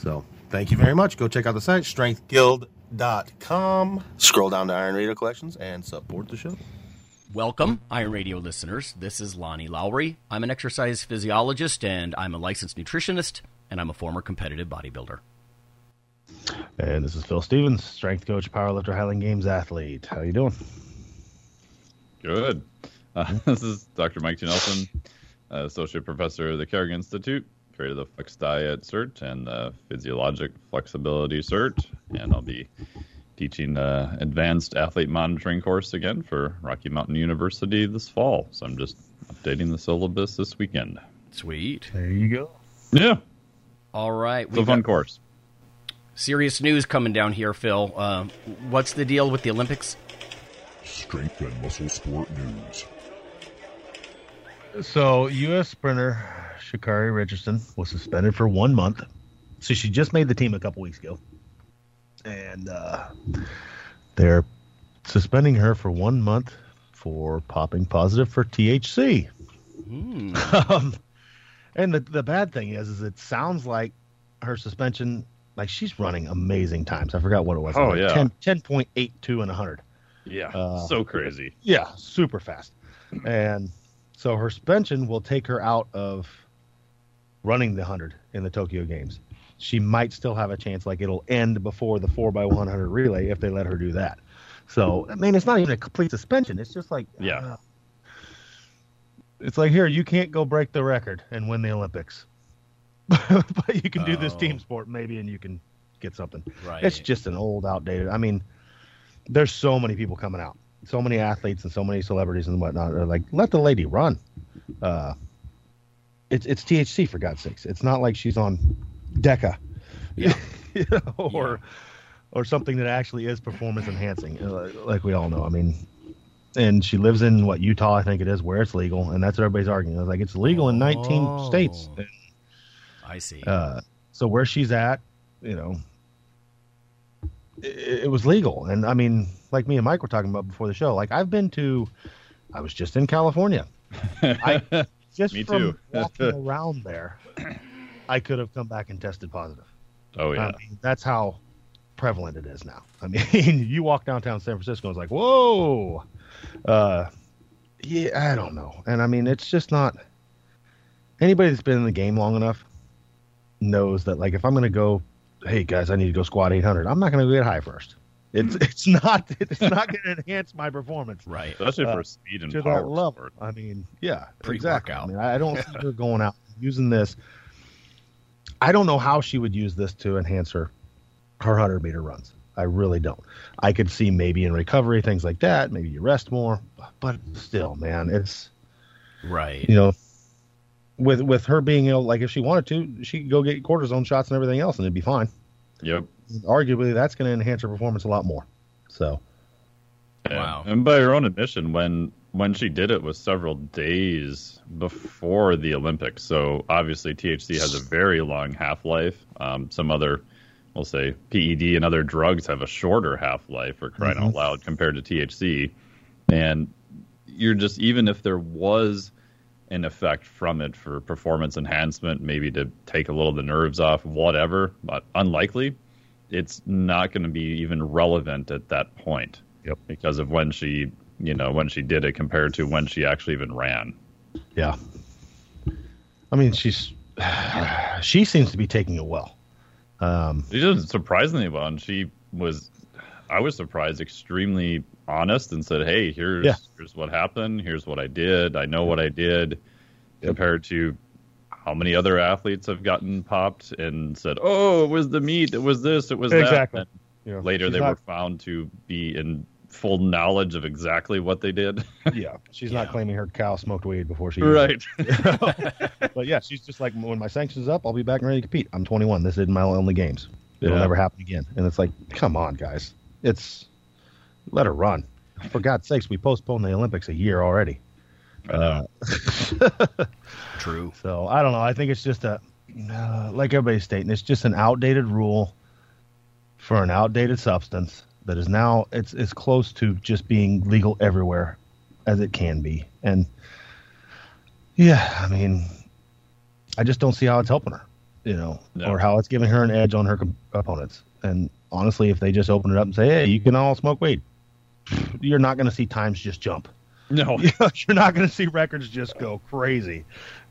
So thank you very much. Go check out the site, strengthguild.com. Scroll down to Iron Radio Collections and support the show. Welcome, Iron Radio listeners. This is Lonnie Lowery. I'm an exercise physiologist and I'm a licensed nutritionist and I'm a former competitive bodybuilder. And this is Phil Stevens, strength coach, powerlifter, Highland Games athlete. How you doing? Good. Uh, this is Dr. Mike T. Nelson, uh, associate professor of the Carrick Institute, creator of the Flex Diet Cert and the Physiologic Flexibility Cert, and I'll be teaching the advanced athlete monitoring course again for Rocky Mountain University this fall. So I'm just updating the syllabus this weekend. Sweet. There you go. Yeah, All right. it's a fun course. serious news coming down here, Phil. Uh, what's the deal with the Olympics? Strength and muscle sport news. So, U.S. sprinter Sha'Carri Richardson was suspended for one month. So she just made the team a couple weeks ago, and uh, they're suspending her for one month for popping positive for THC. Hmm. um, and the the bad thing is, is it sounds like her suspension, like she's running amazing times. I forgot what it was. Oh, like yeah. 10, 10.82 and 100. Yeah, Uh, so crazy. Yeah, super fast. And so her suspension will take her out of running the 100 in the Tokyo Games. She might still have a chance, like it'll end before the 4x100 relay if they let her do that. So, I mean, it's not even a complete suspension. It's just like, Yeah. uh, it's like, here, you can't go break the record and win the Olympics. but you can do this team Oh. sport maybe and you can get something. Right. It's just an old, outdated. I mean, there's so many people coming out, so many athletes and so many celebrities and whatnot. Are like, let the lady run. Uh, it's it's THC for God's sakes. It's not like she's on Deca, Yeah. you know, or or something that actually is performance enhancing, uh, like we all know. I mean, and she lives in what Utah, I think it is, where it's legal, and that's what everybody's arguing. It's like it's legal in 19 states. Oh. I see. Uh, so where she's at, you know, it, it was legal. And I mean, like me and Mike were talking about before the show, like I've been to, I was just in California. I just Me from too. walking around there, I could have come back and tested positive. oh yeah. I mean, that's how prevalent it is now. I mean, you walk downtown San Francisco, and it's like, whoa. Uh, yeah, I don't know. And I mean, it's just not. Anybody that's been in the game long enough knows that, like, if I'm going to go, hey guys, I need to go squat 800, I'm not going to go get high first. It's it's not it's not going to enhance my performance right. Especially uh, for speed and to power that level. sport. I mean, yeah, exactly. I mean, I don't see her going out using this. I don't know how she would use this to enhance her her hundred meter runs. I really don't. I could see maybe in recovery things like that. Maybe you rest more, but still, man, it's Right. you know, with with her being able, like if she wanted to, she could go get cortisone shots and everything else, and it'd be fine. Yep. Arguably, that's going to enhance her performance a lot more. So, Wow. And by her own admission, when when she did it was several days before the Olympics. So obviously THC has a very long half life. Um, some other, we'll say PED and other drugs have a shorter half life for crying out loud compared to THC. And you're just even if there was an effect from it for performance enhancement, maybe to take a little of the nerves off, whatever, but unlikely. It's not going to be even relevant at that point. Yep. Because of when she, you know, when she did it compared to when she actually even ran. yeah. I mean, she's she seems to be taking it well. Um, She did surprisingly well, and she was. I was surprised, extremely honest, and said, "Hey, here's Yeah. here's what happened. Here's what I did. I know what I did." Compared to how many other athletes have gotten popped and said, "Oh, it was the meat. It was this. It was Exactly. that." you know, And later, she's they not- were found to be in full knowledge of exactly what they did. Yeah, she's not claiming her cow smoked weed before she. Right. but yeah, she's just like, when my sanctions is up, I'll be back and ready to compete. I'm 21. This isn't my only games. It'll Yeah. never happen again. And it's like, come on, guys. It's let her run. For God's sakes, we postponed the Olympics a year already. Uh, True. So I don't know. I think it's just a, uh, like everybody's stating, it's just an outdated rule for an outdated substance that is now it's it's close to just being legal everywhere as it can be. And yeah, I mean, I just don't see how it's helping her, you know, No. or how it's giving her an edge on her com- opponents. And honestly, if they just open it up and say, "Hey, you can all smoke weed," you're not going to see times just jump. no, you're not going to see records just go crazy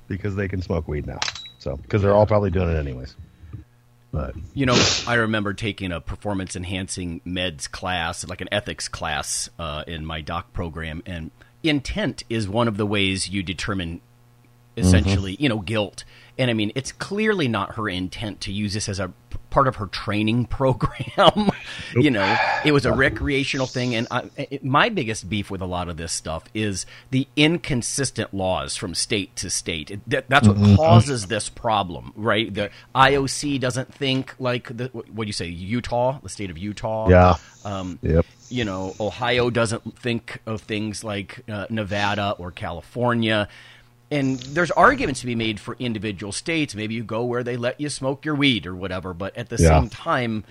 because they can smoke weed now. So because they're all probably doing it anyways. But You know, I remember taking a performance enhancing meds class, like an ethics class, uh, in my doc program, and intent is one of the ways you determine essentially, you know, guilt. And I mean, it's clearly not her intent to use this as a part of her training program. you know, it was a recreational thing. And I, it, my biggest beef with a lot of this stuff is the inconsistent laws from state to state. It, that, that's what causes this problem, right? The IOC doesn't think like the what do you say, Utah, the state of Utah. yeah, Um, yep, you know, Ohio doesn't think of things like uh, Nevada or California. And there's arguments to be made for individual states. Maybe you go where they let you smoke your weed or whatever. But at the Yeah. same time,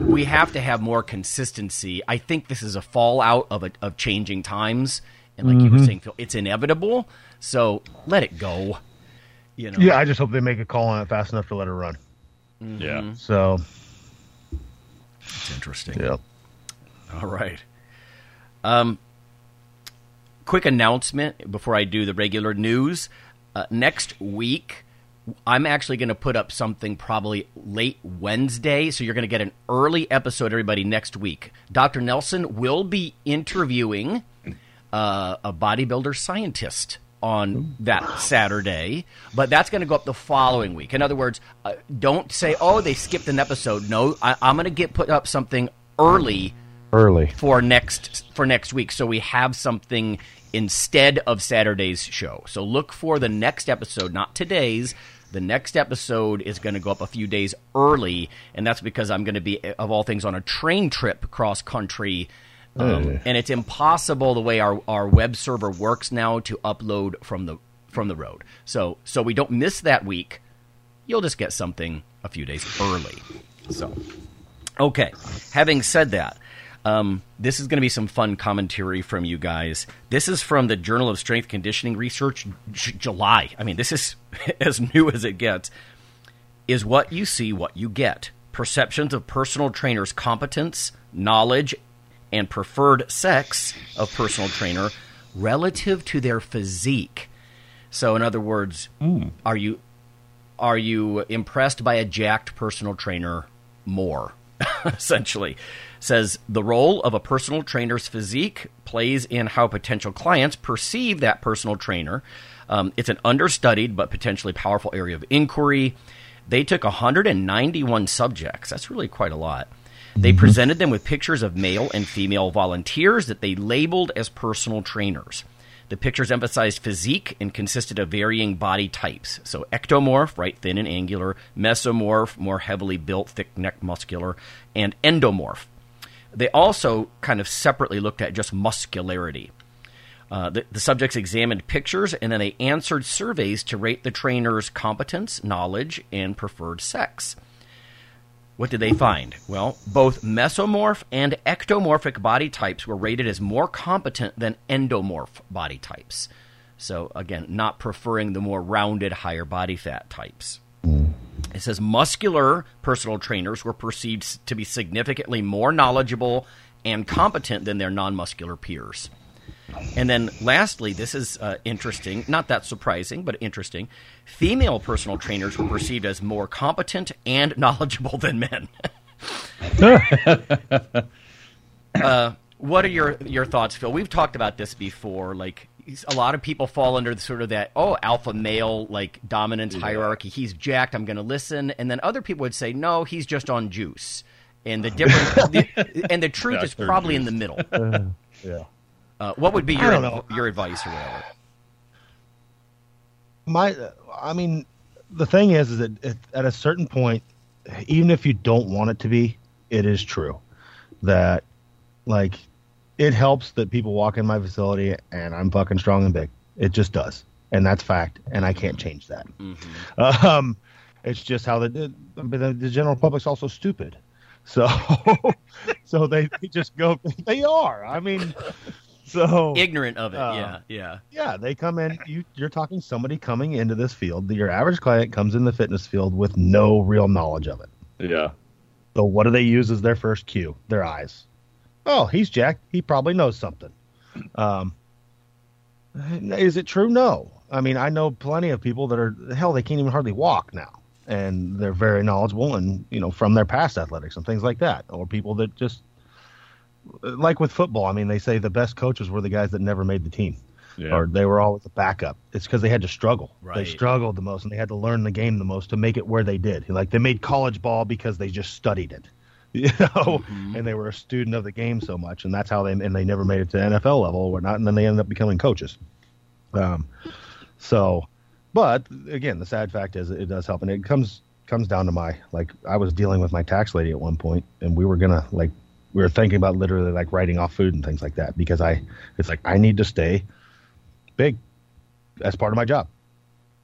we have to have more consistency. I think this is a fallout of a, of changing times, and like Mm-hmm. you were saying, Phil, it's inevitable. So let it go. You know, yeah. I just hope they make a call on it fast enough to let it run. yeah. So it's interesting. yeah, All right. Um, quick announcement before I do the regular news. Uh, next week, I'm actually going to put up something probably late Wednesday, so you're going to get an early episode, everybody, next week. Dr. Nelson will be interviewing uh, a bodybuilder scientist on that Saturday, but that's going to go up the following week. In other words, uh, don't say, "Oh, they skipped an episode." No, I, I'm going to get put up something early early. for next for next week so we have something instead of Saturday's show. So look for the next episode, not today's. The next episode is going to go up a few days early, and that's because I'm going to be, of all things, on a train trip cross country. Um, and it's impossible the way our, our web server works now to upload from the from the road. So so we don't miss that week. You'll just get something a few days early. So Okay. Having said that, um, this is going to be some fun commentary from you guys. This is from the Journal of Strength Conditioning Research, J- July. I mean, this is as new as it gets. Is what you see what you get. Perceptions of personal trainers' competence, knowledge, and preferred sex of personal trainer relative to their physique. So, in other words, are you are you impressed by a jacked personal trainer more? Essentially, says the role of a personal trainer's physique plays in how potential clients perceive that personal trainer. Um, it's an understudied but potentially powerful area of inquiry. They took 191 subjects. That's really quite a lot. They presented them with pictures of male and female volunteers that they labeled as personal trainers. The pictures emphasized physique and consisted of varying body types. So ectomorph, right, thin and angular, mesomorph, more heavily built, thick neck, muscular, and endomorph. They also kind of separately looked at just muscularity. Uh, the, the subjects examined pictures and then they answered surveys to rate the trainer's competence, knowledge, and preferred sex. What did they find? Well, both mesomorph and ectomorphic body types were rated as more competent than endomorph body types. So, again, not preferring the more rounded, higher body fat types. It says muscular personal trainers were perceived to be significantly more knowledgeable and competent than their non muscular peers. And then lastly, this is uh, interesting, not that surprising, but interesting. Female personal trainers were perceived as more competent and knowledgeable than men. uh, what are your your thoughts, Phil? We've talked about this before. Like a lot of people fall under the, sort of that oh alpha male like dominance yeah. hierarchy. He's jacked. I'm going to listen. And then other people would say no, he's just on juice. And the difference, the, and the truth is probably juice. in the middle. Uh, yeah. Uh, what would be your your advice or whatever? My, I mean, the thing is, is that at a certain point, even if you don't want it to be, it is true that like it helps that people walk in my facility and I'm fucking strong and big. It just does, and that's fact, and I can't change that. Mm-hmm. Um, it's just how the, the the general public's also stupid, so so they, they just go. They are. I mean, so ignorant of it. Uh, yeah, yeah, yeah. They come in. You, you're talking somebody coming into this field. Your average client comes in the fitness field with no real knowledge of it. Yeah. So what do they use as their first cue? Their eyes oh, he's Jack. He probably knows something. Um, is it true? No. I mean, I know plenty of people that are hell. They can't even hardly walk now, and they're very knowledgeable and you know from their past athletics and things like that, or people that just like with football. I mean, they say the best coaches were the guys that never made the team. Yeah. or they were always a backup. It's because they had to struggle. Right. They struggled the most, and they had to learn the game the most to make it where they did. Like they made college ball because they just studied it. you know, mm-hmm. and they were a student of the game so much, and that's how they and they never made it to the NFL level or not, and then they ended up becoming coaches. Um, so, but again, the sad fact is it does help, and it comes comes down to my like I was dealing with my tax lady at one point, and we were gonna like we were thinking about literally like writing off food and things like that because I it's like I need to stay big as part of my job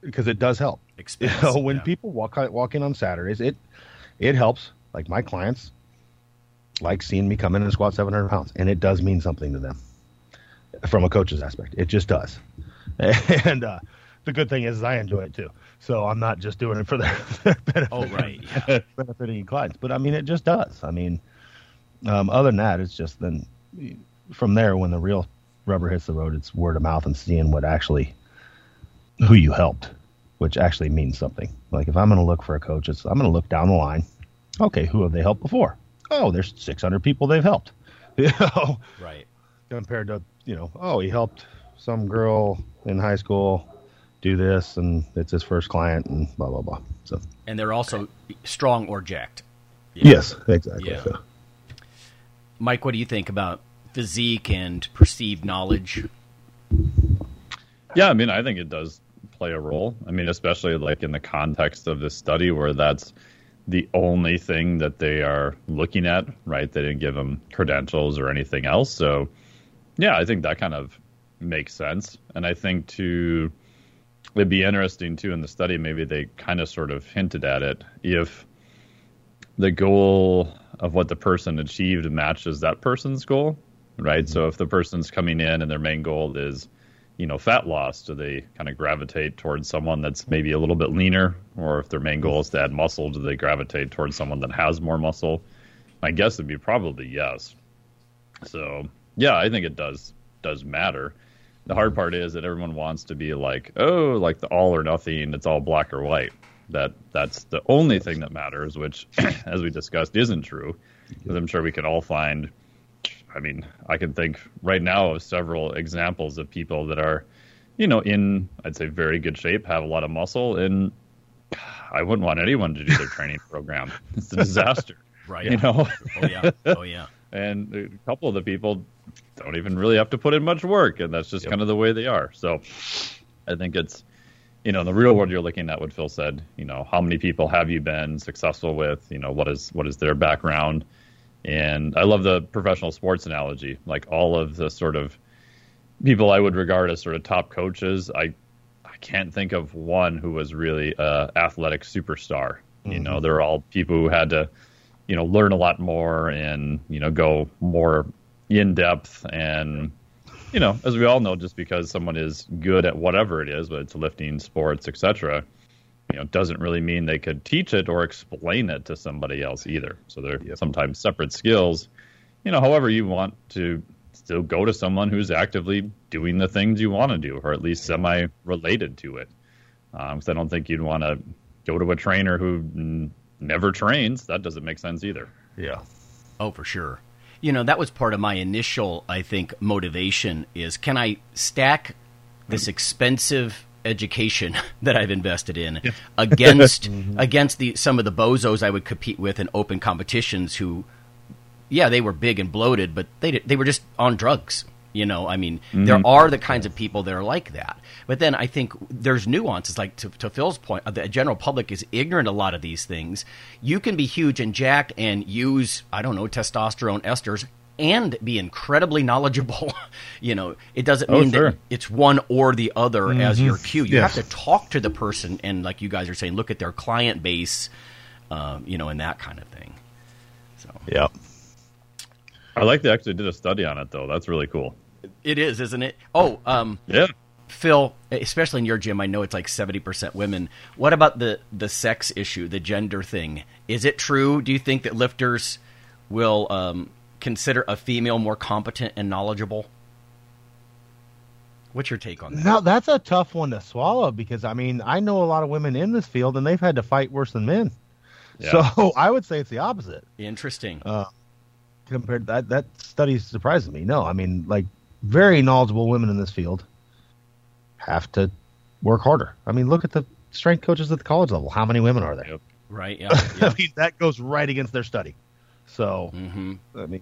because it does help. Expense, you know, when yeah. people walk walk in on Saturdays, it it helps. Like my clients, like seeing me come in and squat 700 pounds, and it does mean something to them from a coach's aspect. It just does. And uh, the good thing is, I enjoy it too. So I'm not just doing it for their, benefit, oh, right. Yeah. benefiting clients, but I mean, it just does. I mean, um, other than that, it's just then from there when the real rubber hits the road, it's word of mouth and seeing what actually who you helped, which actually means something. Like if I'm going to look for a coach, it's I'm going to look down the line. Okay, who have they helped before? Oh, there's 600 people they've helped. You know, right? Compared to you know, oh, he helped some girl in high school do this, and it's his first client, and blah blah blah. So, and they're also strong or jacked. Yeah. Yes, exactly. Yeah. So. Mike, what do you think about physique and perceived knowledge? Yeah, I mean, I think it does play a role. I mean, especially like in the context of this study where that's the only thing that they are looking at, right? They didn't give them credentials or anything else. So, yeah, I think that kind of makes sense. And I think to it'd be interesting too in the study, maybe they kind of sort of hinted at it. If the goal of what the person achieved matches that person's goal, right? Mm-hmm. So if the person's coming in and their main goal is you know, fat loss? Do they kind of gravitate towards someone that's maybe a little bit leaner, or if their main goal is to add muscle, do they gravitate towards someone that has more muscle? My guess would be probably yes. So yeah, I think it does does matter. The hard part is that everyone wants to be like, oh, like the all or nothing. It's all black or white. That that's the only thing that matters, which, as we discussed, isn't true. Because I'm sure we can all find I mean, I can think right now of several examples of people that are, you know, in I'd say very good shape, have a lot of muscle, and I wouldn't want anyone to do their training program. It's a disaster, right? You know? oh yeah, oh yeah. and a couple of the people don't even really have to put in much work, and that's just yep. kind of the way they are. So, I think it's, you know, in the real world, you're looking at what Phil said. You know, how many people have you been successful with? You know, what is what is their background? And I love the professional sports analogy. Like all of the sort of people I would regard as sort of top coaches, I I can't think of one who was really a athletic superstar. Mm-hmm. You know, mm-hmm. they're all people who had to, you know, learn a lot more and you know go more in depth and you know, as we all know, just because someone is good at whatever it is, whether it's lifting, sports, etc., you know doesn't really mean they could teach it or explain it to somebody else either. So they're yep. sometimes separate skills. You know, however you want to still go to someone who's actively doing the things you want to do, or at least semi related to it. Um, because I don't think you'd want to go to a trainer who n- never trains. That doesn't make sense either. Yeah. Oh, for sure. You know, that was part of my initial, I think, motivation is can I stack this mm-hmm. expensive education that I've invested in against against the some of the bozos I would compete with in open competitions who yeah, they were big and bloated, but they they were just on drugs. You know, I mean, there are the kinds of people that are like that. But then I think there's nuances. Like to, to Phil's point, uh, the general public is ignorant a lot of these things. You can be huge and jacked and use I don't know testosterone esters and be incredibly knowledgeable. you know, it doesn't Oh, mean sure. that it's one or the other as your cue. You Yes. have to talk to the person and, like you guys are saying, look at their client base. Um, you know, and that kind of thing. So yeah, I like they actually did a study on it, though. That's really cool. it is, isn't it? Oh, um, Yeah. Phil, especially in your gym, I know it's like seventy percent women. What about the the sex issue, the gender thing? Is it true? Do you think that lifters will um, consider a female more competent and knowledgeable? What's your take on that? Now that's a tough one to swallow because I mean I know a lot of women in this field and they've had to fight worse than men. Yeah. So I would say it's the opposite Interesting. compared to that. That study surprises me. No, I mean like very knowledgeable women in this field have to work harder. I mean look at the strength coaches at the college level. How many women are there? Yep. right? Yeah. I mean that goes right against their study. So hmm I mean,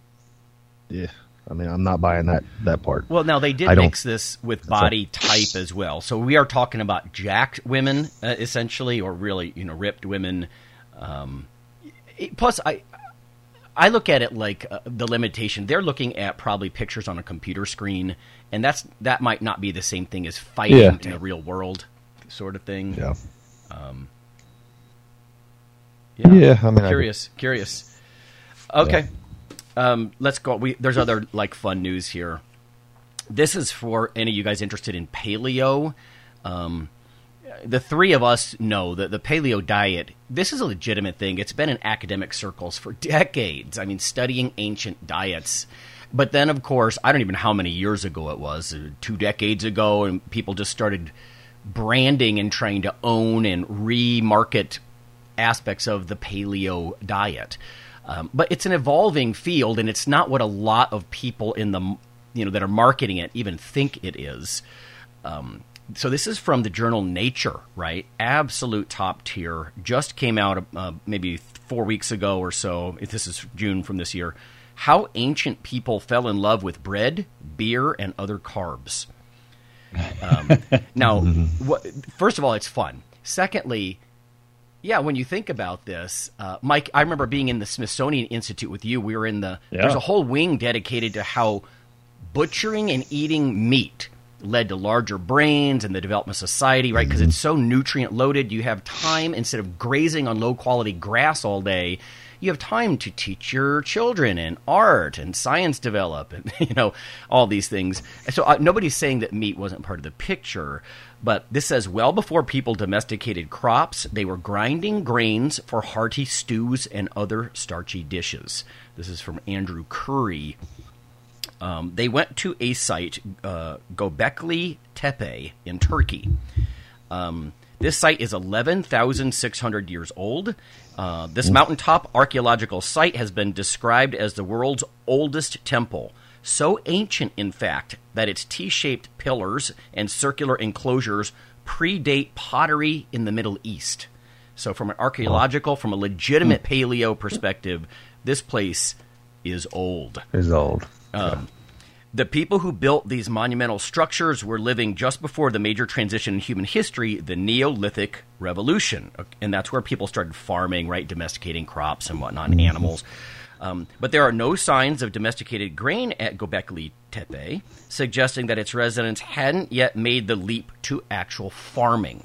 yeah. I mean I'm not buying that that part. Well, now they did I mix this with body type as well. So we are talking about jacked women, uh, essentially, or really, you know, ripped women. Um, it- plus, I I look at it like uh, the limitation. They're looking at probably pictures on a computer screen, and that's that might not be the same thing as fighting Yeah. in the real world, sort of thing. Yeah. Yeah. Yeah, I mean, I- curious, curious. Okay, um, let's go. We there's other like fun news here. This is for any of you guys interested in paleo. Um, the three of us know that the paleo diet. This is a legitimate thing. It's been in academic circles for decades. I mean, studying ancient diets. But then, of course, I don't even know how many years ago it was, uh, two decades ago, and people just started branding and trying to own and remarket aspects of the paleo diet. Um, but it's an evolving field, and it's not what a lot of people in the you know that are marketing it even think it is. Um, so this is from the journal Nature, right? Absolute top tier. Just came out uh, maybe four weeks ago or so. If this is June from this year, how ancient people fell in love with bread, beer, and other carbs. Um, now, what, first of all, it's fun. Secondly, yeah, when you think about this, uh, Mike, I remember being in the Smithsonian Institute with you. We were in the Yeah. there's a whole wing dedicated to how butchering and eating meat led to larger brains and the development of society, right? Because it's so nutrient loaded. You have time instead of grazing on low quality grass all day. You have time to teach your children and art and science develop and you know all these things. So uh, nobody's saying that meat wasn't part of the picture, but this says well before people domesticated crops, they were grinding grains for hearty stews and other starchy dishes. This is from Andrew Curry um, they went to a site, uh, Gobekli Tepe in Turkey. Um, this site is 11,600 years old. Uh, this mountaintop archaeological site has been described as the world's oldest temple. So ancient, in fact, that its T shaped pillars and circular enclosures predate pottery in the Middle East. So, from an archaeological, from a legitimate paleo perspective, this place is old. Is old. The people who built these monumental structures were living just before the major transition in human history, the Neolithic Revolution. And that's where people started farming, right? Domesticating crops and whatnot, and animals. Um, but there are no signs of domesticated grain at Gobekli Tepe, suggesting that its residents hadn't yet made the leap to actual farming.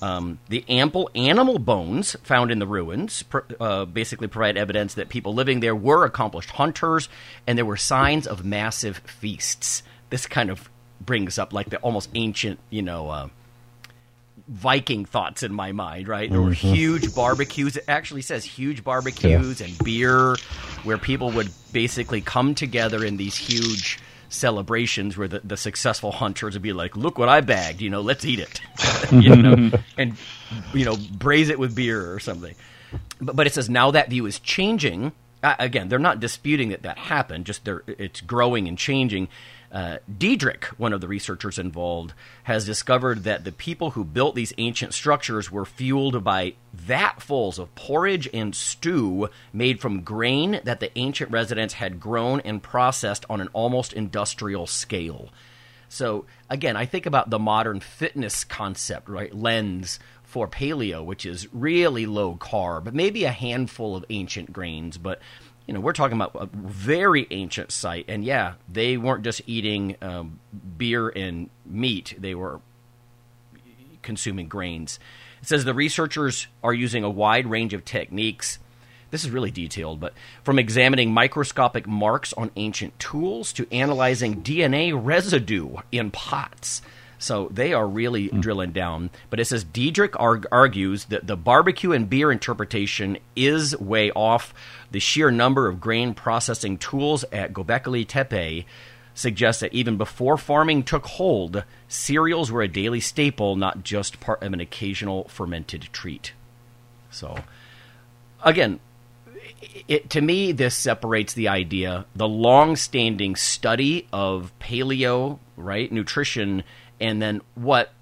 Um, the ample animal bones found in the ruins pr- uh, basically provide evidence that people living there were accomplished hunters, and there were signs of massive feasts. This kind of brings up like the almost ancient, you know, uh, Viking thoughts in my mind. Right? There were huge barbecues. It actually says huge barbecues and beer, where people would basically come together in these huge celebrations where the, the successful hunters would be like, "Look what I bagged! You know, let's eat it," you know, and you know, braise it with beer or something. But, but it says now that view is changing. Uh, again, they're not disputing that that happened; just they're, it's growing and changing. Uh, Dietrich, one of the researchers involved, has discovered that the people who built these ancient structures were fueled by vatfuls of porridge and stew made from grain that the ancient residents had grown and processed on an almost industrial scale. So, again, I think about the modern fitness concept, right? Lens for paleo, which is really low carb, maybe a handful of ancient grains, but you know, we're talking about a very ancient site, and yeah, they weren't just eating um, beer and meat; they were consuming grains. It says the researchers are using a wide range of techniques. This is really detailed, but from examining microscopic marks on ancient tools to analyzing DNA residue in pots. So they are really mm. drilling down. But it says Dietrich arg- argues that the barbecue and beer interpretation is way off. The sheer number of grain processing tools at Gobekli Tepe suggests that even before farming took hold, cereals were a daily staple, not just part of an occasional fermented treat. So, again, it, to me, this separates the idea, the long-standing study of paleo, right, nutrition and then what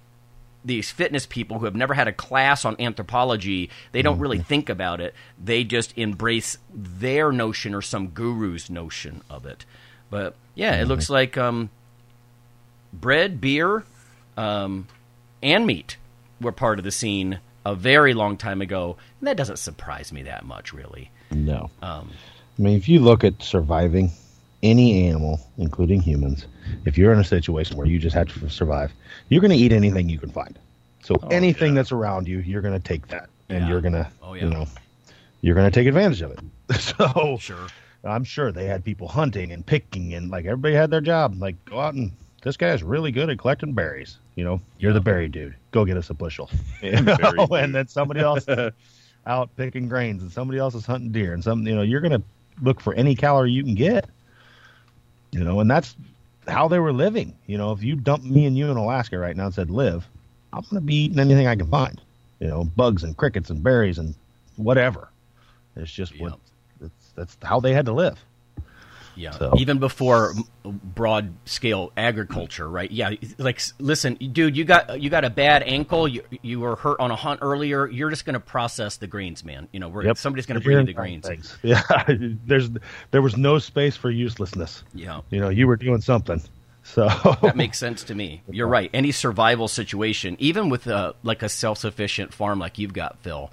these fitness people who have never had a class on anthropology, they don't really mm-hmm. think about it. They just embrace their notion or some guru's notion of it. But yeah, it looks mm-hmm. like um, bread, beer, um, and meat were part of the scene a very long time ago. And that doesn't surprise me that much, really. No. Um, I mean, if you look at surviving any animal, including humans, if you're in a situation where you just have to survive, you're going to eat anything you can find. So oh, anything yeah. that's around you, you're going to take that, and yeah. you're going to, oh, yeah. you know, you're going to take advantage of it. so sure. I'm sure they had people hunting and picking, and like everybody had their job. Like go out and this guy's really good at collecting berries. You know, you're the berry dude. Go get us a bushel. You and oh, then somebody else out picking grains, and somebody else is hunting deer, and some, you know, you're going to look for any calorie you can get you know, and that's how they were living. You know, if you dumped me and you in Alaska right now and said live, I'm going to be eating anything I can find. You know, bugs and crickets and berries and whatever. It's just yep. what that's that's how they had to live. Yeah, so. even before broad scale agriculture, right? Yeah, like listen, dude, you got you got a bad ankle. You you were hurt on a hunt earlier. You're just going to process the grains, man. You know, we're, yep. somebody's going to bring you the grains. Things. Yeah, there's there was no space for uselessness. Yeah, you know, you were doing something. So that makes sense to me. You're right. Any survival situation, even with a like a self sufficient farm like you've got, Phil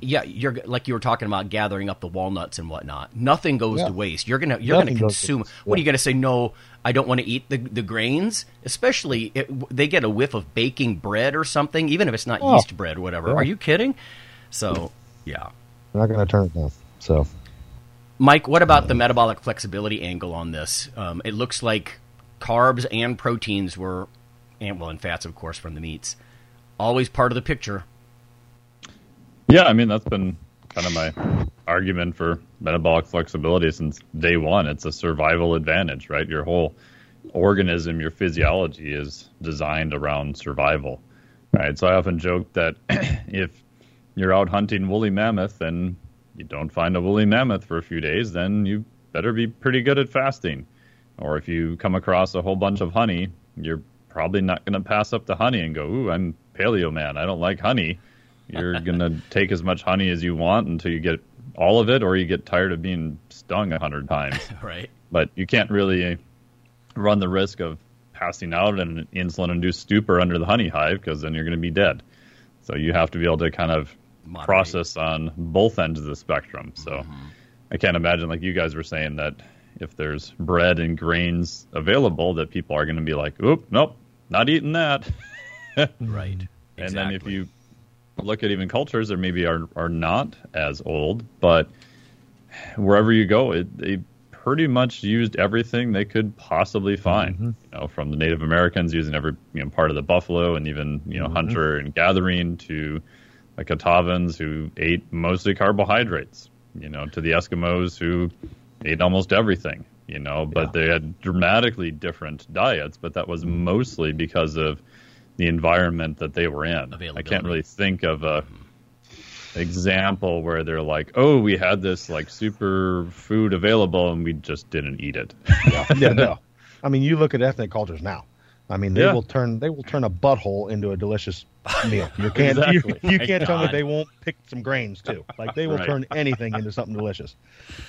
yeah, you're like you were talking about gathering up the walnuts and whatnot. Nothing goes yeah. to waste. You're gonna you're Nothing gonna consume. To, what are you gonna say? No, I don't want to eat the the grains. Especially it, they get a whiff of baking bread or something, even if it's not oh. yeast bread, or whatever. Are you kidding? So yeah, they're not gonna turn it down. So, Mike, what about the metabolic flexibility angle on this? Um, it looks like carbs and proteins were, and well, and fats, of course, from the meats, always part of the picture. Yeah, I mean that's been kind of my argument for metabolic flexibility since day one. It's a survival advantage, right? Your whole organism, your physiology is designed around survival, right? So I often joke that if you're out hunting woolly mammoth and you don't find a woolly mammoth for a few days, then you better be pretty good at fasting. Or if you come across a whole bunch of honey, you're probably not going to pass up the honey and go, "Ooh, I'm paleo man. I don't like honey." You're gonna take as much honey as you want until you get all of it, or you get tired of being stung a hundred times. right. But you can't really run the risk of passing out and insulin-induced stupor under the honey hive because then you're going to be dead. So you have to be able to kind of Moderate. process on both ends of the spectrum. So mm-hmm. I can't imagine, like you guys were saying, that if there's bread and grains available, that people are going to be like, "Oop, nope, not eating that." right. And exactly. then if you look at even cultures that maybe are are not as old, but wherever you go, it, they pretty much used everything they could possibly find. Mm-hmm. You know, from the Native Americans using every you know part of the buffalo, and even you know mm-hmm. hunter and gathering to the Kitavans who ate mostly carbohydrates. You know, to the Eskimos who ate almost everything. you know, but they had dramatically different diets, but that was mostly because of the environment that they were in. I can't really think of a mm-hmm. example where they're like, "Oh, we had this like super food available and we just didn't eat it." yeah, no. I mean, you look at ethnic cultures now. I mean, they Yeah. will turn they will turn a butthole into a delicious meal. You can't Exactly. you, you can't tell me God. they won't pick some grains too. Like they will Right. turn anything into something delicious.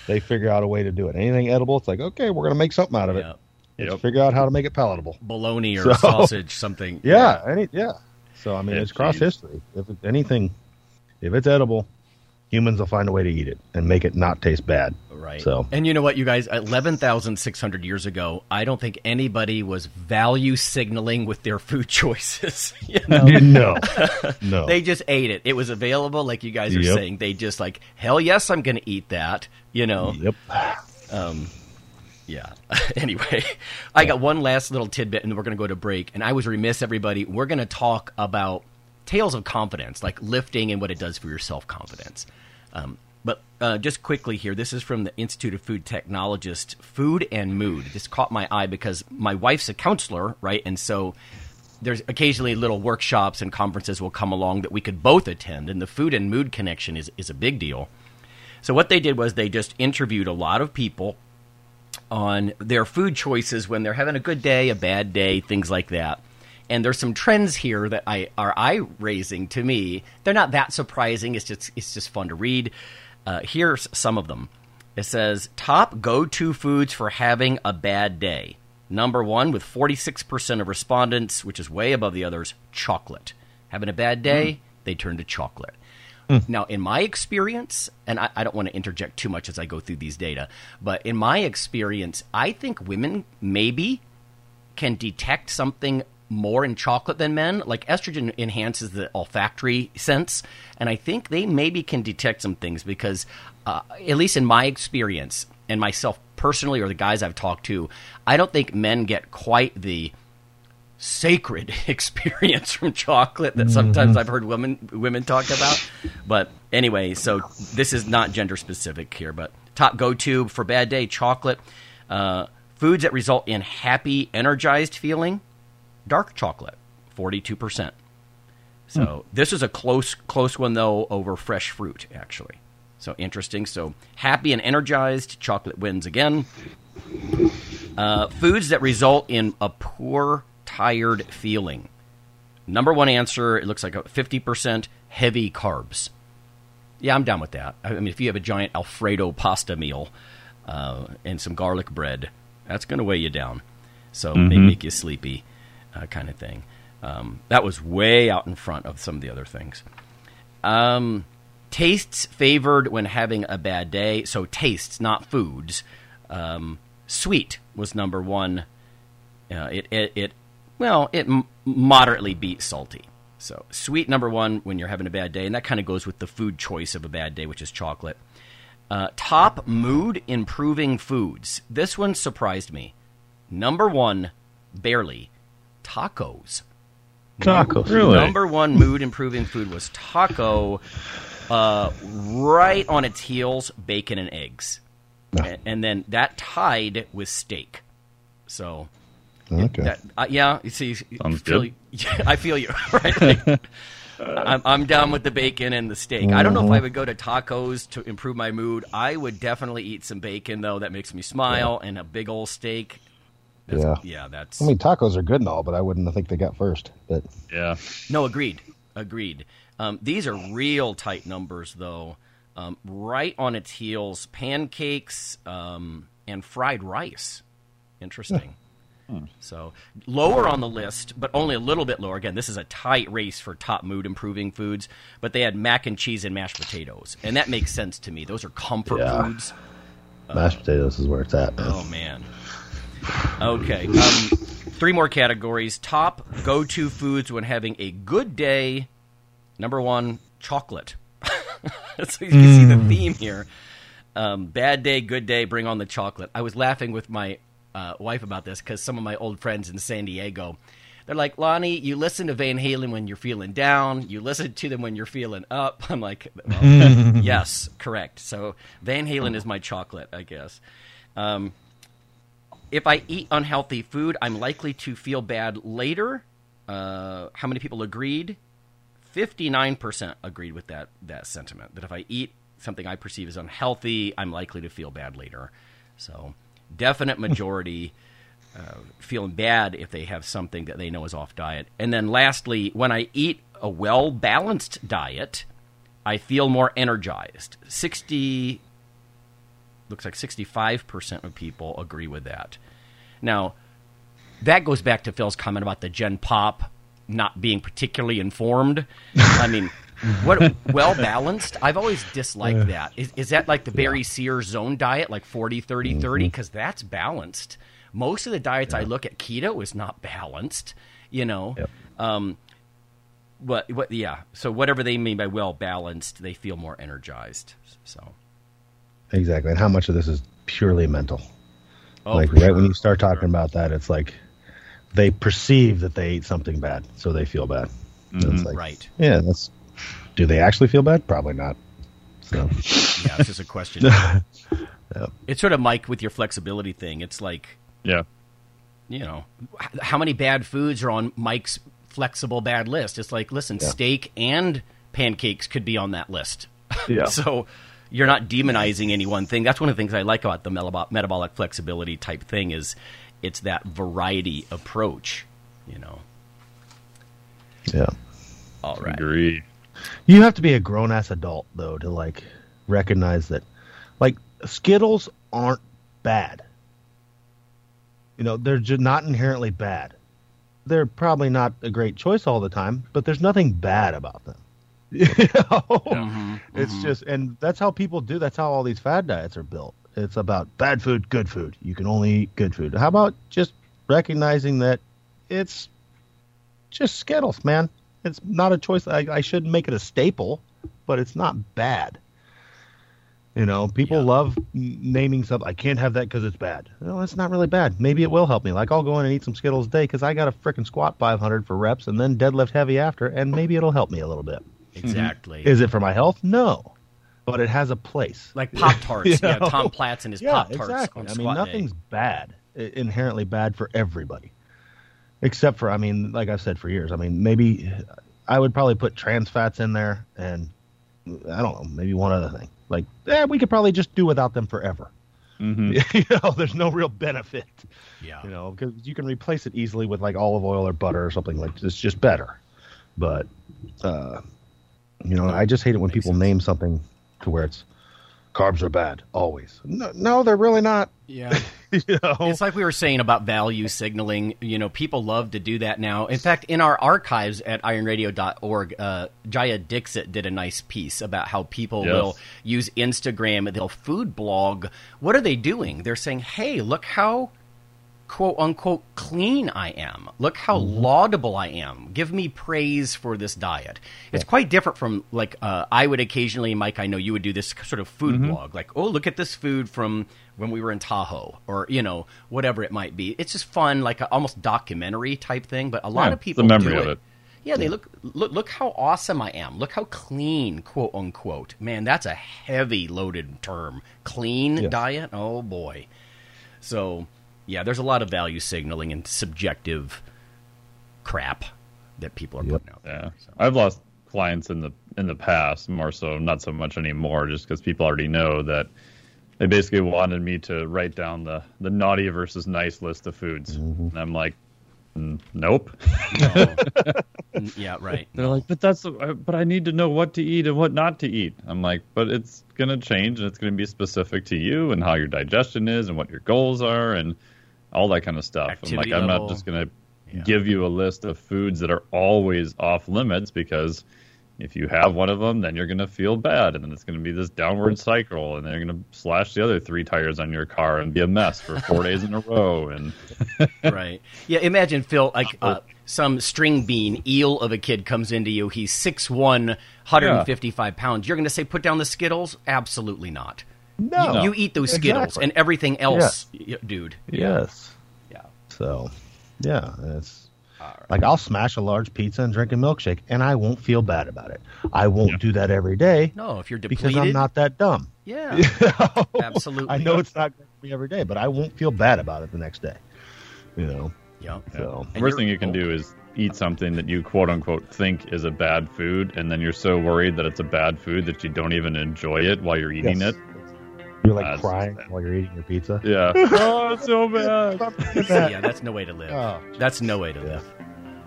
They figure out a way to do it. Anything edible, it's like okay, we're gonna make something out of it. Yeah. Let's Yep. figure out how to make it palatable. Bologna or So- sausage, something. Yeah, any yeah. So I mean, Yeah, it's cross history. If it, anything, if it's edible, humans will find a way to eat it and make it not taste bad. Right. So And you know what, you guys, 11,600 years ago, I don't think anybody was value signaling with their food choices. you know? no, no. They just ate it. It was available, like you guys are Yep. saying. They just like, hell yes, I'm going to eat that. You know. Yep. Um, Yeah. anyway, I got one last little tidbit, and we're going to go to break. And I was remiss, everybody. We're going to talk about tales of confidence, like lifting and what it does for your self confidence. Um, but uh, just quickly here, this is from the Institute of Food Technologist, Food and Mood. This caught my eye because my wife's a counselor, right? And so there's occasionally little workshops and conferences will come along that we could both attend, and the food and mood connection is, is a big deal. So what they did was they just interviewed a lot of people on their food choices when they're having a good day, a bad day, things like that. And there's some trends here that I are eye raising to me. They're not that surprising. It's just it's just fun to read. Uh, here's some of them. It says top go to foods for having a bad day. Number one, with 46% of respondents, which is way above the others, chocolate. Having a bad day, they turn to chocolate. Now, in my experience, and I, I don't want to interject too much as I go through these data, but in my experience, I think women maybe can detect something more in chocolate than men. Like estrogen enhances the olfactory sense, and I think they maybe can detect some things because, uh, at least in my experience, and myself personally, or the guys I've talked to, I don't think men get quite the sacred experience from chocolate that sometimes I've heard women women talk about. But anyway, so this is not gender specific here, but top go to for bad day chocolate. Uh, foods that result in happy, energized feeling, dark chocolate, forty two percent. So this is a close close one though over fresh fruit actually. So interesting. So happy and energized, chocolate wins again. Uh, foods that result in a poor, tired feeling. Number one answer, it looks like a 50% heavy carbs. Yeah, I'm down with that. I mean, if you have a giant Alfredo pasta meal uh, and some garlic bread, that's going to weigh you down. So may make you sleepy, uh, kind of thing. Um, that was way out in front of some of the other things. Um, tastes favored when having a bad day. So tastes, not foods. Um, sweet was number one. Uh, it, it, it, well, it m- moderately beat salty. So sweet number one when you're having a bad day, and that kind of goes with the food choice of a bad day, which is chocolate. Uh, top mood improving foods. This one surprised me. Number one, barely, tacos. Tacos. Really? Number one mood improving food was taco. Uh, right on its heels, bacon and eggs, and, and then that tied with steak. So Okay. that uh, yeah, you see, Sounds feel, good. yeah, I feel you. Right, Like, I'm I'm down with the bacon and the steak. I don't know if I would go to tacos to improve my mood. I would definitely eat some bacon though. That makes me smile, and a big old steak. That's, Yeah. yeah, that's I mean, tacos are good and all, but I wouldn't think they got first. But Yeah. No, agreed. Agreed. Um, these are real tight numbers, though. Um, right on its heels, pancakes um, and fried rice. Interesting. So lower on the list, but only a little bit lower. Again, this is a tight race for top mood improving foods. But they had mac and cheese and mashed potatoes, and that makes sense to me. Those are comfort Yeah. foods. mashed potatoes is where it's at. man. Oh man. Okay. Um, three more categories. Top go-to foods when having a good day. Number one, chocolate. so you can see the theme here. Um, bad day, good day. Bring on the chocolate. I was laughing with my uh, wife about this because some of my old friends in San Diego. They're like, Lonnie, you listen to Van Halen when you're feeling down. You listen to them when you're feeling up. I'm like, well, yes, correct. So Van Halen is my chocolate, I guess. Um, if I eat unhealthy food, I'm likely to feel bad later. Uh, how many people agreed? 59% agreed with that, that sentiment. That if I eat something I perceive as unhealthy, I'm likely to feel bad later. So, definite majority uh, feeling bad if they have something that they know is off diet. And then, lastly, when I eat a well balanced diet, I feel more energized. 60, looks like 65% of people agree with that. Now, that goes back to Phil's comment about the Gen Pop not being particularly informed. I mean, what well balanced? I've always disliked that. Is, is that like the Barry Sears zone diet, like 40, 30, 30? Because that's balanced. Most of the diets I look at, keto is not balanced, you know. Yep. Um, what, what, yeah. So whatever they mean by well balanced, they feel more energized. So, Exactly. And how much of this is purely mental? oh, like right sure. when you start talking sure. about that, it's like they perceive that they ate something bad, so they feel bad. And it's like, Right. Yeah, that's. Do they actually feel bad? Probably not. So Yeah, it's just a question. It's sort of Mike with your flexibility thing. It's like, Yeah. you know, how many bad foods are on Mike's flexible bad list? It's like, listen, Yeah. steak and pancakes could be on that list. Yeah. so you're not demonizing any one thing. That's one of the things I like about the metabolic flexibility type thing is it's that variety approach, you know. yeah, All right. Agree. You have to be a grown ass adult though to like recognize that, like Skittles aren't bad. You know, they're just not inherently bad. They're probably not a great choice all the time, but there's nothing bad about them. You know? Mm-hmm, It's just, and that's how people do. That's how all these fad diets are built. It's about bad food, good food. You can only eat good food. How about just recognizing that it's just Skittles, man? It's not a choice. I, I shouldn't make it a staple, but it's not bad. You know, people Yeah. love naming something. I can't have that because it's bad. No, it's not really bad. Maybe it will help me. Like I'll go in and eat some Skittles a day because I got to frickin' squat 500 for reps and then deadlift heavy after, and maybe it'll help me a little bit. Exactly. Is it for my health? No, but it has a place. like Pop Tarts. You yeah. Tom Platz and his yeah, Pop Tarts exactly. I mean, squat day. nothing's bad, inherently bad for everybody, except for I mean, like I've said for years. I mean, maybe I would probably put trans fats in there, and I don't know, maybe one other thing. Like, eh, we could probably just do without them forever. hmm you know, there's no real benefit. Yeah. You know, because you can replace it easily with like olive oil or butter or something like. It's just better. But, uh, you know, I just hate it when people name something to where it's carbs are bad always. No, no, they're really not. Yeah. you know, It's like we were saying about value signaling. You know, people love to do that now. In fact, in our archives at ironradio.org, uh, Jaya Dixit did a nice piece about how people Yes. will use Instagram, they'll food blog. What are they doing? They're saying, hey, look how quote unquote clean I am. Look how laudable I am. Give me praise for this diet. It's quite different from like uh, I would occasionally, Mike. I know you would do this sort of food blog, like oh look at this food from when we were in Tahoe, or you know whatever it might be. It's just fun, like a, almost documentary type thing. But a lot Yeah, of people the memory do of it. it. Yeah, they look look look how awesome I am. Look how clean, quote unquote. Man, that's a heavy loaded term. Clean Yes. diet. Oh boy. So yeah, there's a lot of value signaling and subjective crap that people are putting out there. Yeah, I've lost clients in the in the past, more so, not so much anymore, just because people already know that they basically wanted me to write down the the naughty versus nice list of foods, and I'm like, "Mm, nope. Mm, yeah, right. They're like, but that's but I need to know what to eat and what not to eat. I'm like, but it's gonna change and it's gonna be specific to you and how your digestion is and what your goals are and all that kind of stuff. Activity I'm like, I'm not just gonna Yeah. give you a list of foods that are always off limits because if you have one of them, then you're gonna feel bad and then it's gonna be this downward cycle and then you're gonna slash the other three tires on your car and be a mess for four days in a row and right. Yeah, imagine Phil like uh, some string bean eel of a kid comes into you. He's 6'1", 155 pounds. You're going to say put down the Skittles? Absolutely not. No, You, you eat those Skittles Exactly. and everything else, y- dude. yes. Yeah. So, yeah, it's like I'll smash a large pizza and drink a milkshake, and I won't feel bad about it. I won't Yeah. do that every day No, if you're depleted, because I'm not that dumb. Yeah, You know? Absolutely. I know it's not going to be every day, but I won't feel bad about it the next day. You know. yeah. So The worst thing you can do is eat something that you quote unquote think is a bad food, and then you're so worried that it's a bad food that you don't even enjoy it while you're eating Yes. it. You're like That's- crying while you're eating your pizza. Yeah. oh, it's so bad. yeah, that's no way to live. Oh, That's no way to live.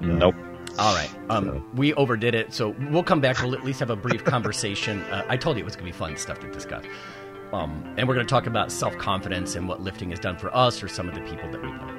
Nope. All right. Um, So- we overdid it, so we'll come back. We'll at least have a brief conversation. Uh, I told you it was going to be fun stuff to discuss. Um, and we're going to talk about self confidence and what lifting has done for us or some of the people that we know.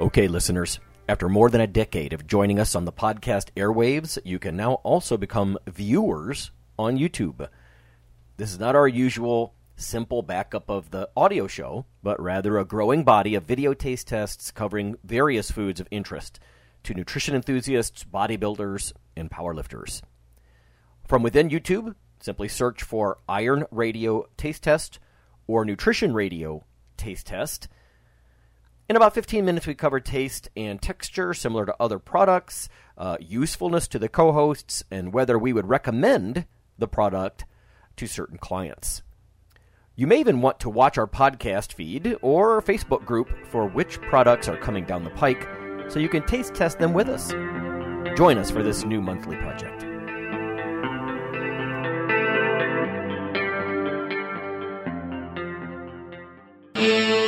Okay, listeners, after more than a decade of joining us on the podcast airwaves, you can now also become viewers on YouTube. This is not our usual simple backup of the audio show, but rather a growing body of video taste tests covering various foods of interest to nutrition enthusiasts, bodybuilders, and powerlifters. From within YouTube, simply search for Iron Radio Taste Test or Nutrition Radio Taste Test. In about 15 minutes, we cover taste and texture similar to other products, uh, usefulness to the co hosts, and whether we would recommend the product to certain clients. You may even want to watch our podcast feed or Facebook group for which products are coming down the pike so you can taste test them with us. Join us for this new monthly project. Like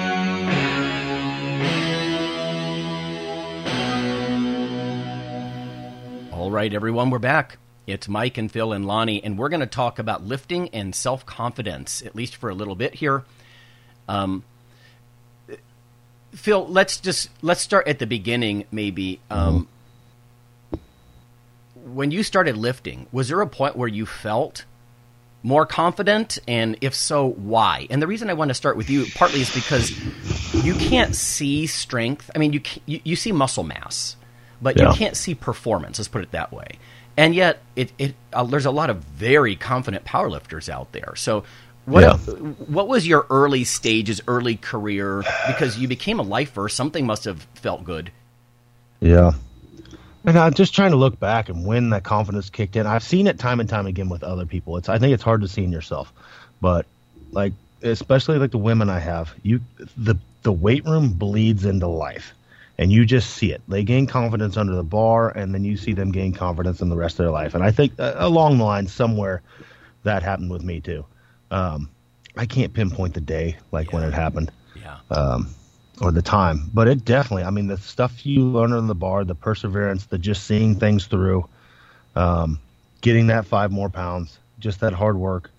Right, everyone, we're back. It's Mike and Phil and Lonnie, and we're going to talk about lifting and self confidence, at least for a little bit here. Um, Phil, let's just let's start at the beginning, maybe. Um, When you started lifting, was there a point where you felt more confident, and if so, why? And the reason I want to start with you partly is because you can't see strength. I mean, you you, you see muscle mass, but Yeah. you can't see performance. Let's put it that way. And yet, it, it uh, there's a lot of very confident powerlifters out there. So, what Yeah. what was your early stages, early career? Because you became a lifer, something must have felt good. Yeah. And I'm just trying to look back and when that confidence kicked in. I've seen it time and time again with other people. It's I think it's hard to see in yourself, but like especially like the women I have, you the the weight room bleeds into life, and you just see it. They gain confidence under the bar, and then you see them gain confidence in the rest of their life. And I think uh, along the line somewhere that happened with me too. Um, I can't pinpoint the day like when it happened Yeah. um, or the time. But it definitely, I mean, the stuff you learn in the bar, the perseverance, the just seeing things through, um, getting that five more pounds, just that hard work,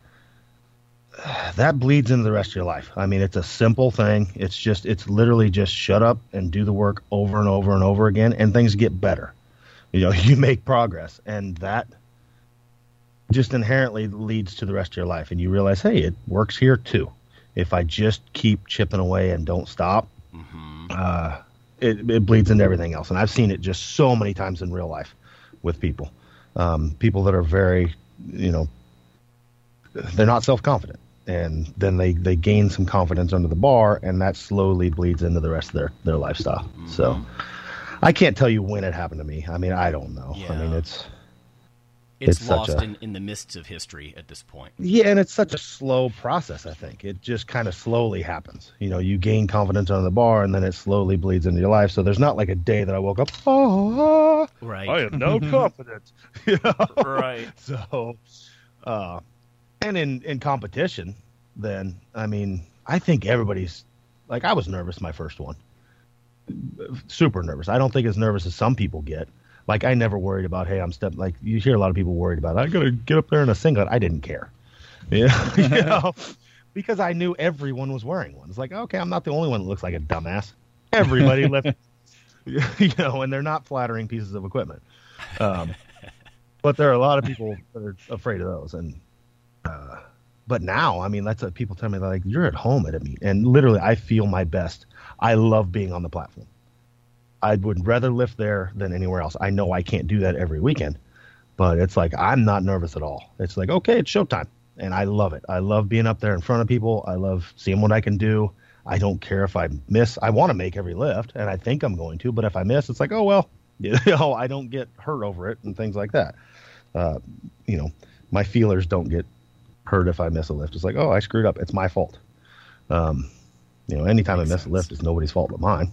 that bleeds into the rest of your life. I mean, it's a simple thing. It's just, it's literally just shut up and do the work over and over and over again, and things get better. You know, you make progress, and that just inherently leads to the rest of your life, and you realize, hey, it works here too. If I just keep chipping away and don't stop, uh, it, it bleeds into everything else. And I've seen it just so many times in real life with people, um, people that are very, you know, they're not self confident, and then they they gain some confidence under the bar, and that slowly bleeds into the rest of their their lifestyle. Mm-hmm. So. I can't tell you when it happened to me. I mean, I don't know. I mean, it's It's, It's lost a- in, in the mists of history at this point. Yeah, and it's such a slow process. I think it just kind of slowly happens. You know, you gain confidence on the bar, and then it slowly bleeds into your life. So there's not like a day that I woke up, oh, Right. I have no confidence. You know? Right. So, uh, and in in competition, then I mean, I think everybody's like I was nervous my first one, super nervous. I don't think as nervous as some people get. Like I never worried about, hey, I'm step. Like you hear a lot of people worried about, I gotta get up there in a singlet. I didn't care, you know, you know? because I knew everyone was wearing one. It's like, okay, I'm not the only one that looks like a dumbass. Everybody left, you know, and they're not flattering pieces of equipment. Um, but there are a lot of people that are afraid of those, and uh, but now, I mean, that's what people tell me. They're like, you're at home at a meet, and literally, I feel my best. I love being on the platform. I would rather lift there than anywhere else. I know I can't do that every weekend, but it's like I'm not nervous at all. It's like okay, it's showtime, and I love it. I love being up there in front of people. I love seeing what I can do. I don't care if I miss. I want to make every lift, and I think I'm going to. But if I miss, it's like oh well, you know, I don't get hurt over it and things like that. Uh, you know, my feelers don't get hurt if I miss a lift. It's like oh, I screwed up. It's my fault. Um, you know, anytime I miss a lift, it's nobody's fault but mine.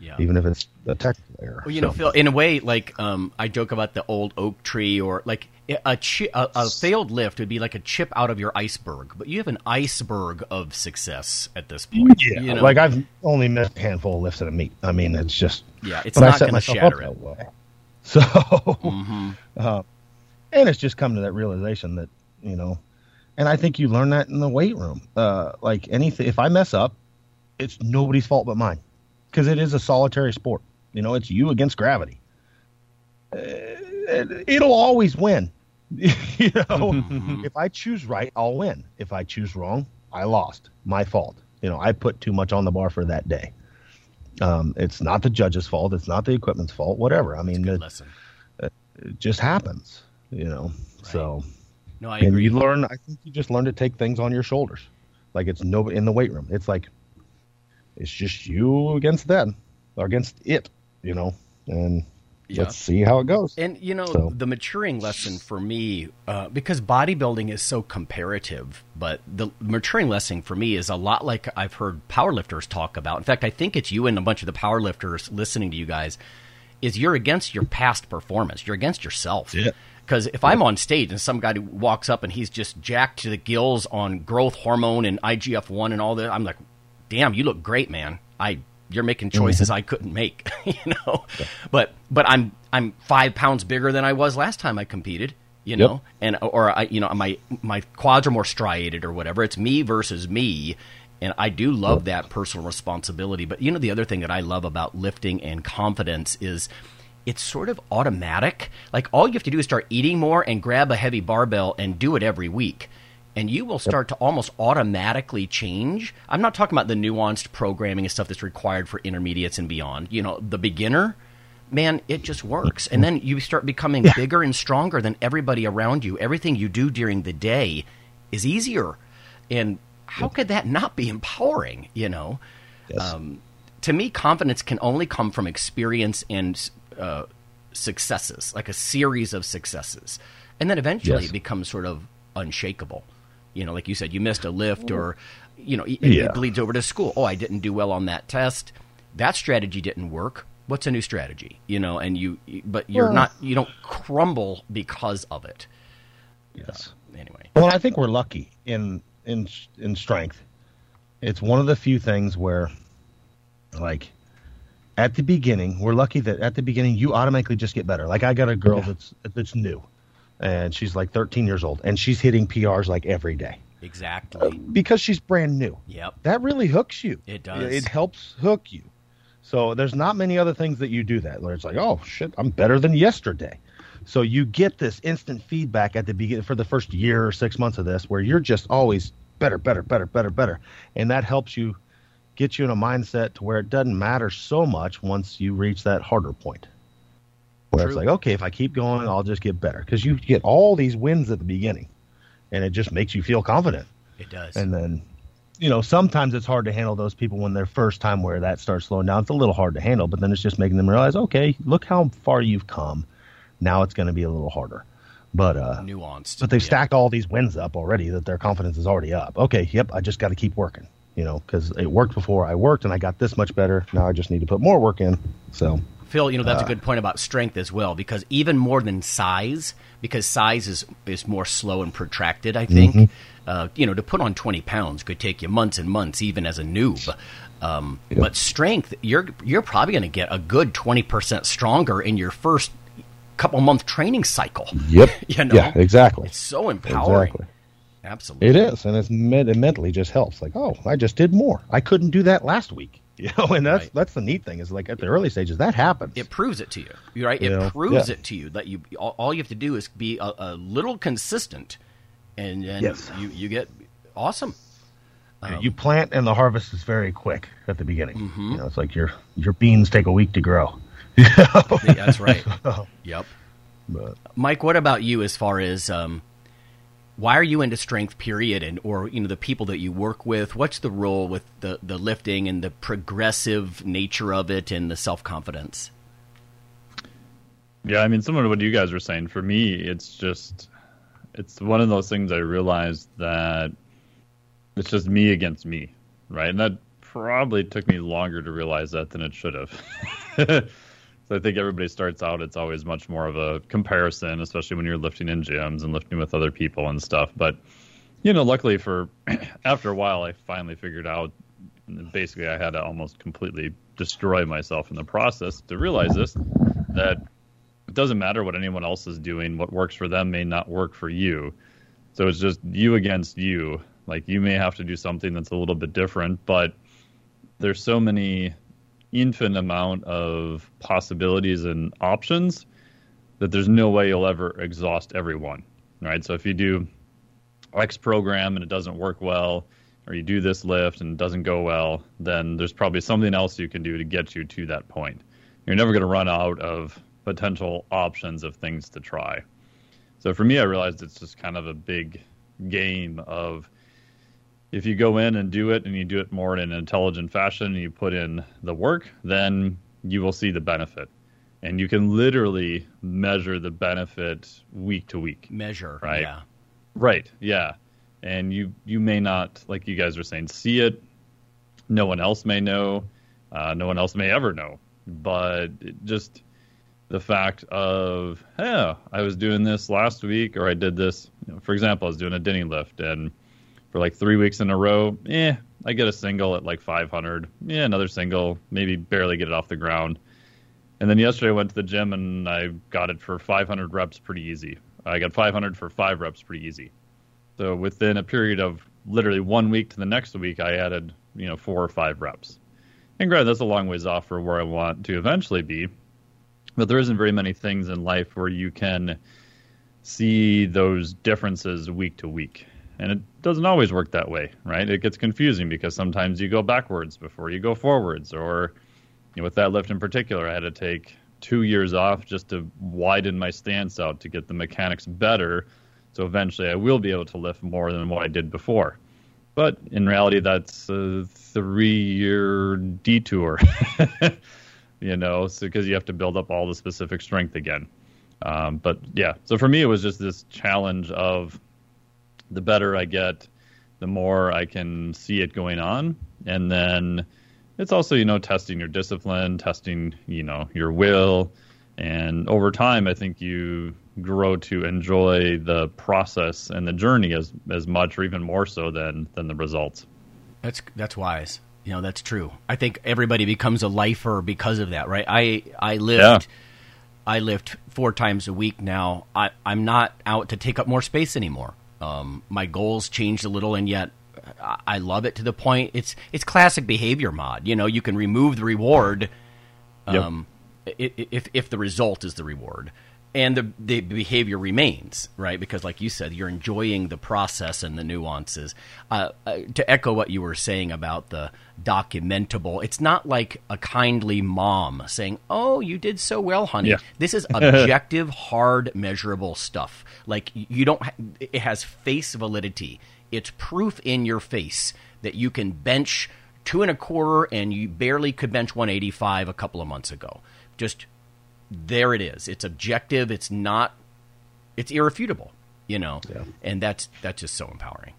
Yeah. Even if it's a technical error. Well, you know, Phil, in a way, like um, I joke about the old oak tree, or like a, chi- a, a failed lift would be like a chip out of your iceberg, but you have an iceberg of success at this point. Yeah, you know? like I've only missed a handful of lifts at a meet. I mean, it's just Yeah, it's not gonna shatter up it. So, Mm-hmm. uh, and it's just come to that realization that you know, and I think you learn that in the weight room. Uh, like anything, if I mess up, it's nobody's fault but mine, because it is a solitary sport. You know, it's you against gravity. Uh, it- it'll always win. you know, if I choose right, I'll win. If I choose wrong, I lost. My fault. You know, I put too much on the bar for that day. Um, it's not the judge's fault. It's not the equipment's fault. Whatever. I mean, it, it just happens. You know. So, No, I and agree. you learn. I think you just learn to take things on your shoulders. Like it's no in the weight room. It's like it's just you against them or against it. You know, and Yeah. let's see how it goes. And you know, So- the maturing lesson for me, uh, because bodybuilding is so comparative, but the maturing lesson for me is a lot like I've heard powerlifters talk about. In fact, I think it's you and a bunch of the powerlifters listening to you guys. Is you're against your past performance. You're against yourself. Yeah. Because if I'm on stage and some guy walks up and he's just jacked to the gills on growth hormone and IGF one and all that, I'm like, damn, you look great, man. I you're making mm-hmm. choices I couldn't make, you know. But but I'm I'm five pounds bigger than I was last time I competed, you Yep. know, and or I you know my my quads are more striated or whatever. It's me versus me. And I do love that personal responsibility. But you know, the other thing that I love about lifting and confidence is it's sort of automatic. Like all you have to do is start eating more and grab a heavy barbell and do it every week. And you will start to almost automatically change. I'm not talking about the nuanced programming and stuff that's required for intermediates and beyond. You know, the beginner, man, it just works. And then you start becoming bigger and stronger than everybody around you. Everything you do during the day is easier. And how could that not be empowering, you know? Um, to me, confidence can only come from experience and uh, successes, like a series of successes. And then eventually Yes. it becomes sort of unshakable. You know, like you said, you missed a lift or, you know, it, Yeah. it bleeds over to school. Oh, I didn't do well on that test. That strategy didn't work. What's a new strategy? You know, and you, but you're Well- not, you don't crumble because of it. Yes. Anyway. Well, I think we're lucky in in in strength. It's one of the few things where, like, at the beginning, we're lucky that at the beginning you automatically just get better. Like I got a girl that's that's new, and she's like 13 years old, and she's hitting PRs like every day Exactly. Uh, because she's brand new. Yep. That really hooks you. It does. It helps hook you. So there's not many other things that you do that where it's like, oh shit, I'm better than yesterday. So you get this instant feedback at the beginning for the first year or six months of this, where you're just always better, better, better, better, better, and that helps you get you in a mindset to where it doesn't matter so much once you reach that harder point. Where it's like, okay, if I keep going, I'll just get better because you get all these wins at the beginning, and it just makes you feel confident. It does. And then, you know, sometimes it's hard to handle those people when their first time where that starts slowing down. It's a little hard to handle, but then it's just making them realize, okay, look how far you've come. Now it's going to be a little harder. But uh, Nuanced. but they've Yeah. stacked all these wins up already that their confidence is already up. Okay, yep, I just got to keep working. You know, because it worked before I worked and I got this much better. Now I just need to put more work in. So Phil, you know Uh, that's a good point about strength as well, because even more than size, because size is is more slow and protracted. I think, Mm-hmm. uh, you know, to put on twenty pounds could take you months and months, even as a noob. Um, But strength, you're you're probably going to get a good twenty percent stronger in your first couple month training cycle. Yep. you know, Yeah, exactly. It's so empowering. Exactly. Absolutely, It is, and it's men- it mentally just helps. Like, oh, I just did more. I couldn't do that last week. You know, and that's Right. that's the neat thing is like at the early stages that happens. It proves it to you, you right? You it know, proves yeah. it to you that you all, all you have to do is be a, a little consistent, and, and Yes. you you get awesome. you plant and the harvest is very quick at the beginning. Mm-hmm. You know, it's like your your beans take a week to grow. Yeah, That's right. yep. But Mike, what about you as far as um, why are you into strength period and or you know the people that you work with? What's the role with the the lifting and the progressive nature of it and the self confidence? Yeah, I mean, similar to what you guys were saying, for me, it's just, it's one of those things I realized that it's just me against me, right? And that probably took me longer to realize that than it should have. so I think everybody starts out, it's always much more of a comparison, especially when you're lifting in gyms and lifting with other people and stuff. But, you know, luckily for, after a while, I finally figured out basically I had to almost completely destroy myself in the process to realize this that it doesn't matter what anyone else is doing. What works for them may not work for you. So it's just you against you. Like you may have to do something that's a little bit different, but there's so many infinite amount of possibilities and options that there's no way you'll ever exhaust everyone. Right? So if you do X program and it doesn't work well, or you do this lift and it doesn't go well, then there's probably something else you can do to get you to that point. You're never going to run out of potential options of things to try. So for me, I realized it's just kind of a big game of if you go in and do it and you do it more in an intelligent fashion and you put in the work, then you will see the benefit. And you can literally measure the benefit week to week. Measure, Right. Yeah. Right. Yeah. And you you may not, like you guys are saying, see it. No one else may know. Uh, no one else may ever know. But just the fact of, yeah, I was doing this last week, or I did this. You know, for example, I was doing a Dinnie lift, and for like three weeks in a row, eh, I get a single at like 500. Yeah, another single, maybe barely get it off the ground. And then yesterday I went to the gym and I got it for 500 reps pretty easy. I got 500 for five reps pretty easy. So within a period of literally one week to the next week, I added you know four or five reps. And granted, that's a long ways off for where I want to eventually be, but there isn't very many things in life where you can see those differences week to week. And it doesn't always work that way, right? It gets confusing because sometimes you go backwards before you go forwards, or you know, with that lift in particular, I had to take two years off just to widen my stance out to get the mechanics better. So eventually I will be able to lift more than what I did before. But in reality, that's a three year detour, you know, so because you have to build up all the specific strength again. Um, but yeah, so for me, it was just this challenge of the better I get, the more I can see it going on. And then it's also, you know, testing your discipline, testing, you know, your will. And over time, I think you grow to enjoy the process and the journey as, as much or even more so than, than the results. That's that's wise. You know, that's true. I think everybody becomes a lifer because of that, right? I I lift Yeah. I lift four times a week now. I I'm not out to take up more space anymore. Um, my goals changed a little, and yet I, love it to the point. It's it's classic behavior mod. You know, you can remove the reward, um, i- if if the result is the reward. And the the behavior remains right because, like you said, you're enjoying the process and the nuances. Uh, uh, to echo what you were saying about the documentable, it's not like a kindly mom saying, "Oh, you did so well, honey." Yeah. This is objective, hard, measurable stuff. Like you don't. Ha- it has face validity. It's proof in your face that you can bench two and a quarter, and you barely could bench 185 a couple of months ago. Just there it is. It's objective. It's not. It's irrefutable. You know, Yeah. and that's that's just so empowering.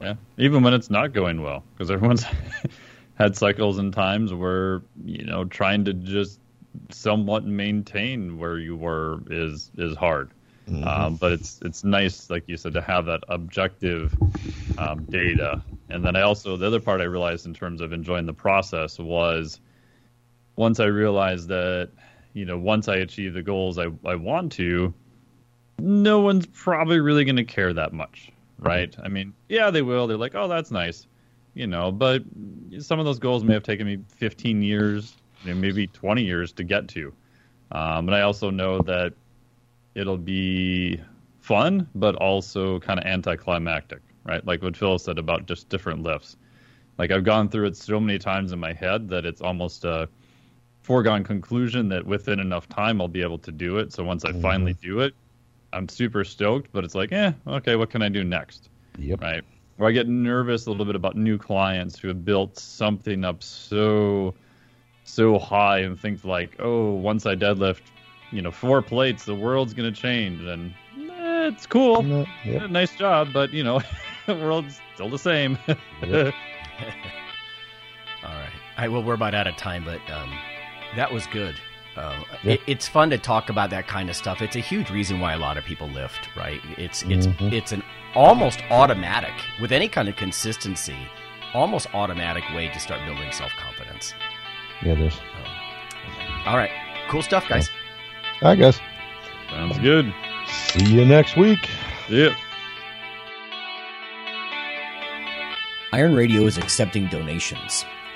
Yeah, even when it's not going well, because everyone's had cycles and times where you know trying to just somewhat maintain where you were is is hard. Um, but it's it's nice, like you said, to have that objective um, data. And then I also the other part I realized in terms of enjoying the process was once I realized that you know once I achieve the goals I I want to, no one's probably really going to care that much, right? I mean, yeah, they will. They're like, oh, that's nice, you know. But some of those goals may have taken me 15 years, maybe 20 years to get to. Um, and I also know that it'll be fun, but also kind of anticlimactic, right? Like what Phil said about just different lifts. Like I've gone through it so many times in my head that it's almost a foregone conclusion that within enough time I'll be able to do it. So once I finally do it, I'm super stoked, but it's like, eh, okay, what can I do next? Yep. Right. Or I get nervous a little bit about new clients who have built something up so so high and think like, oh, once I deadlift, you know, four plates, the world's gonna change. And eh, it's cool, No, yep. nice job, but you know, the world's still the same. Yep. All right. I well, we're about out of time, but um, that was good. Um, Yeah. it, it's fun to talk about that kind of stuff. It's a huge reason why a lot of people lift, right? It's it's Mhm. it's an almost automatic with any kind of consistency, almost automatic way to start building self confidence. Yeah, there's. All right, cool stuff, guys. I guess. Sounds good. See you next week. Yep. Iron Radio is accepting donations.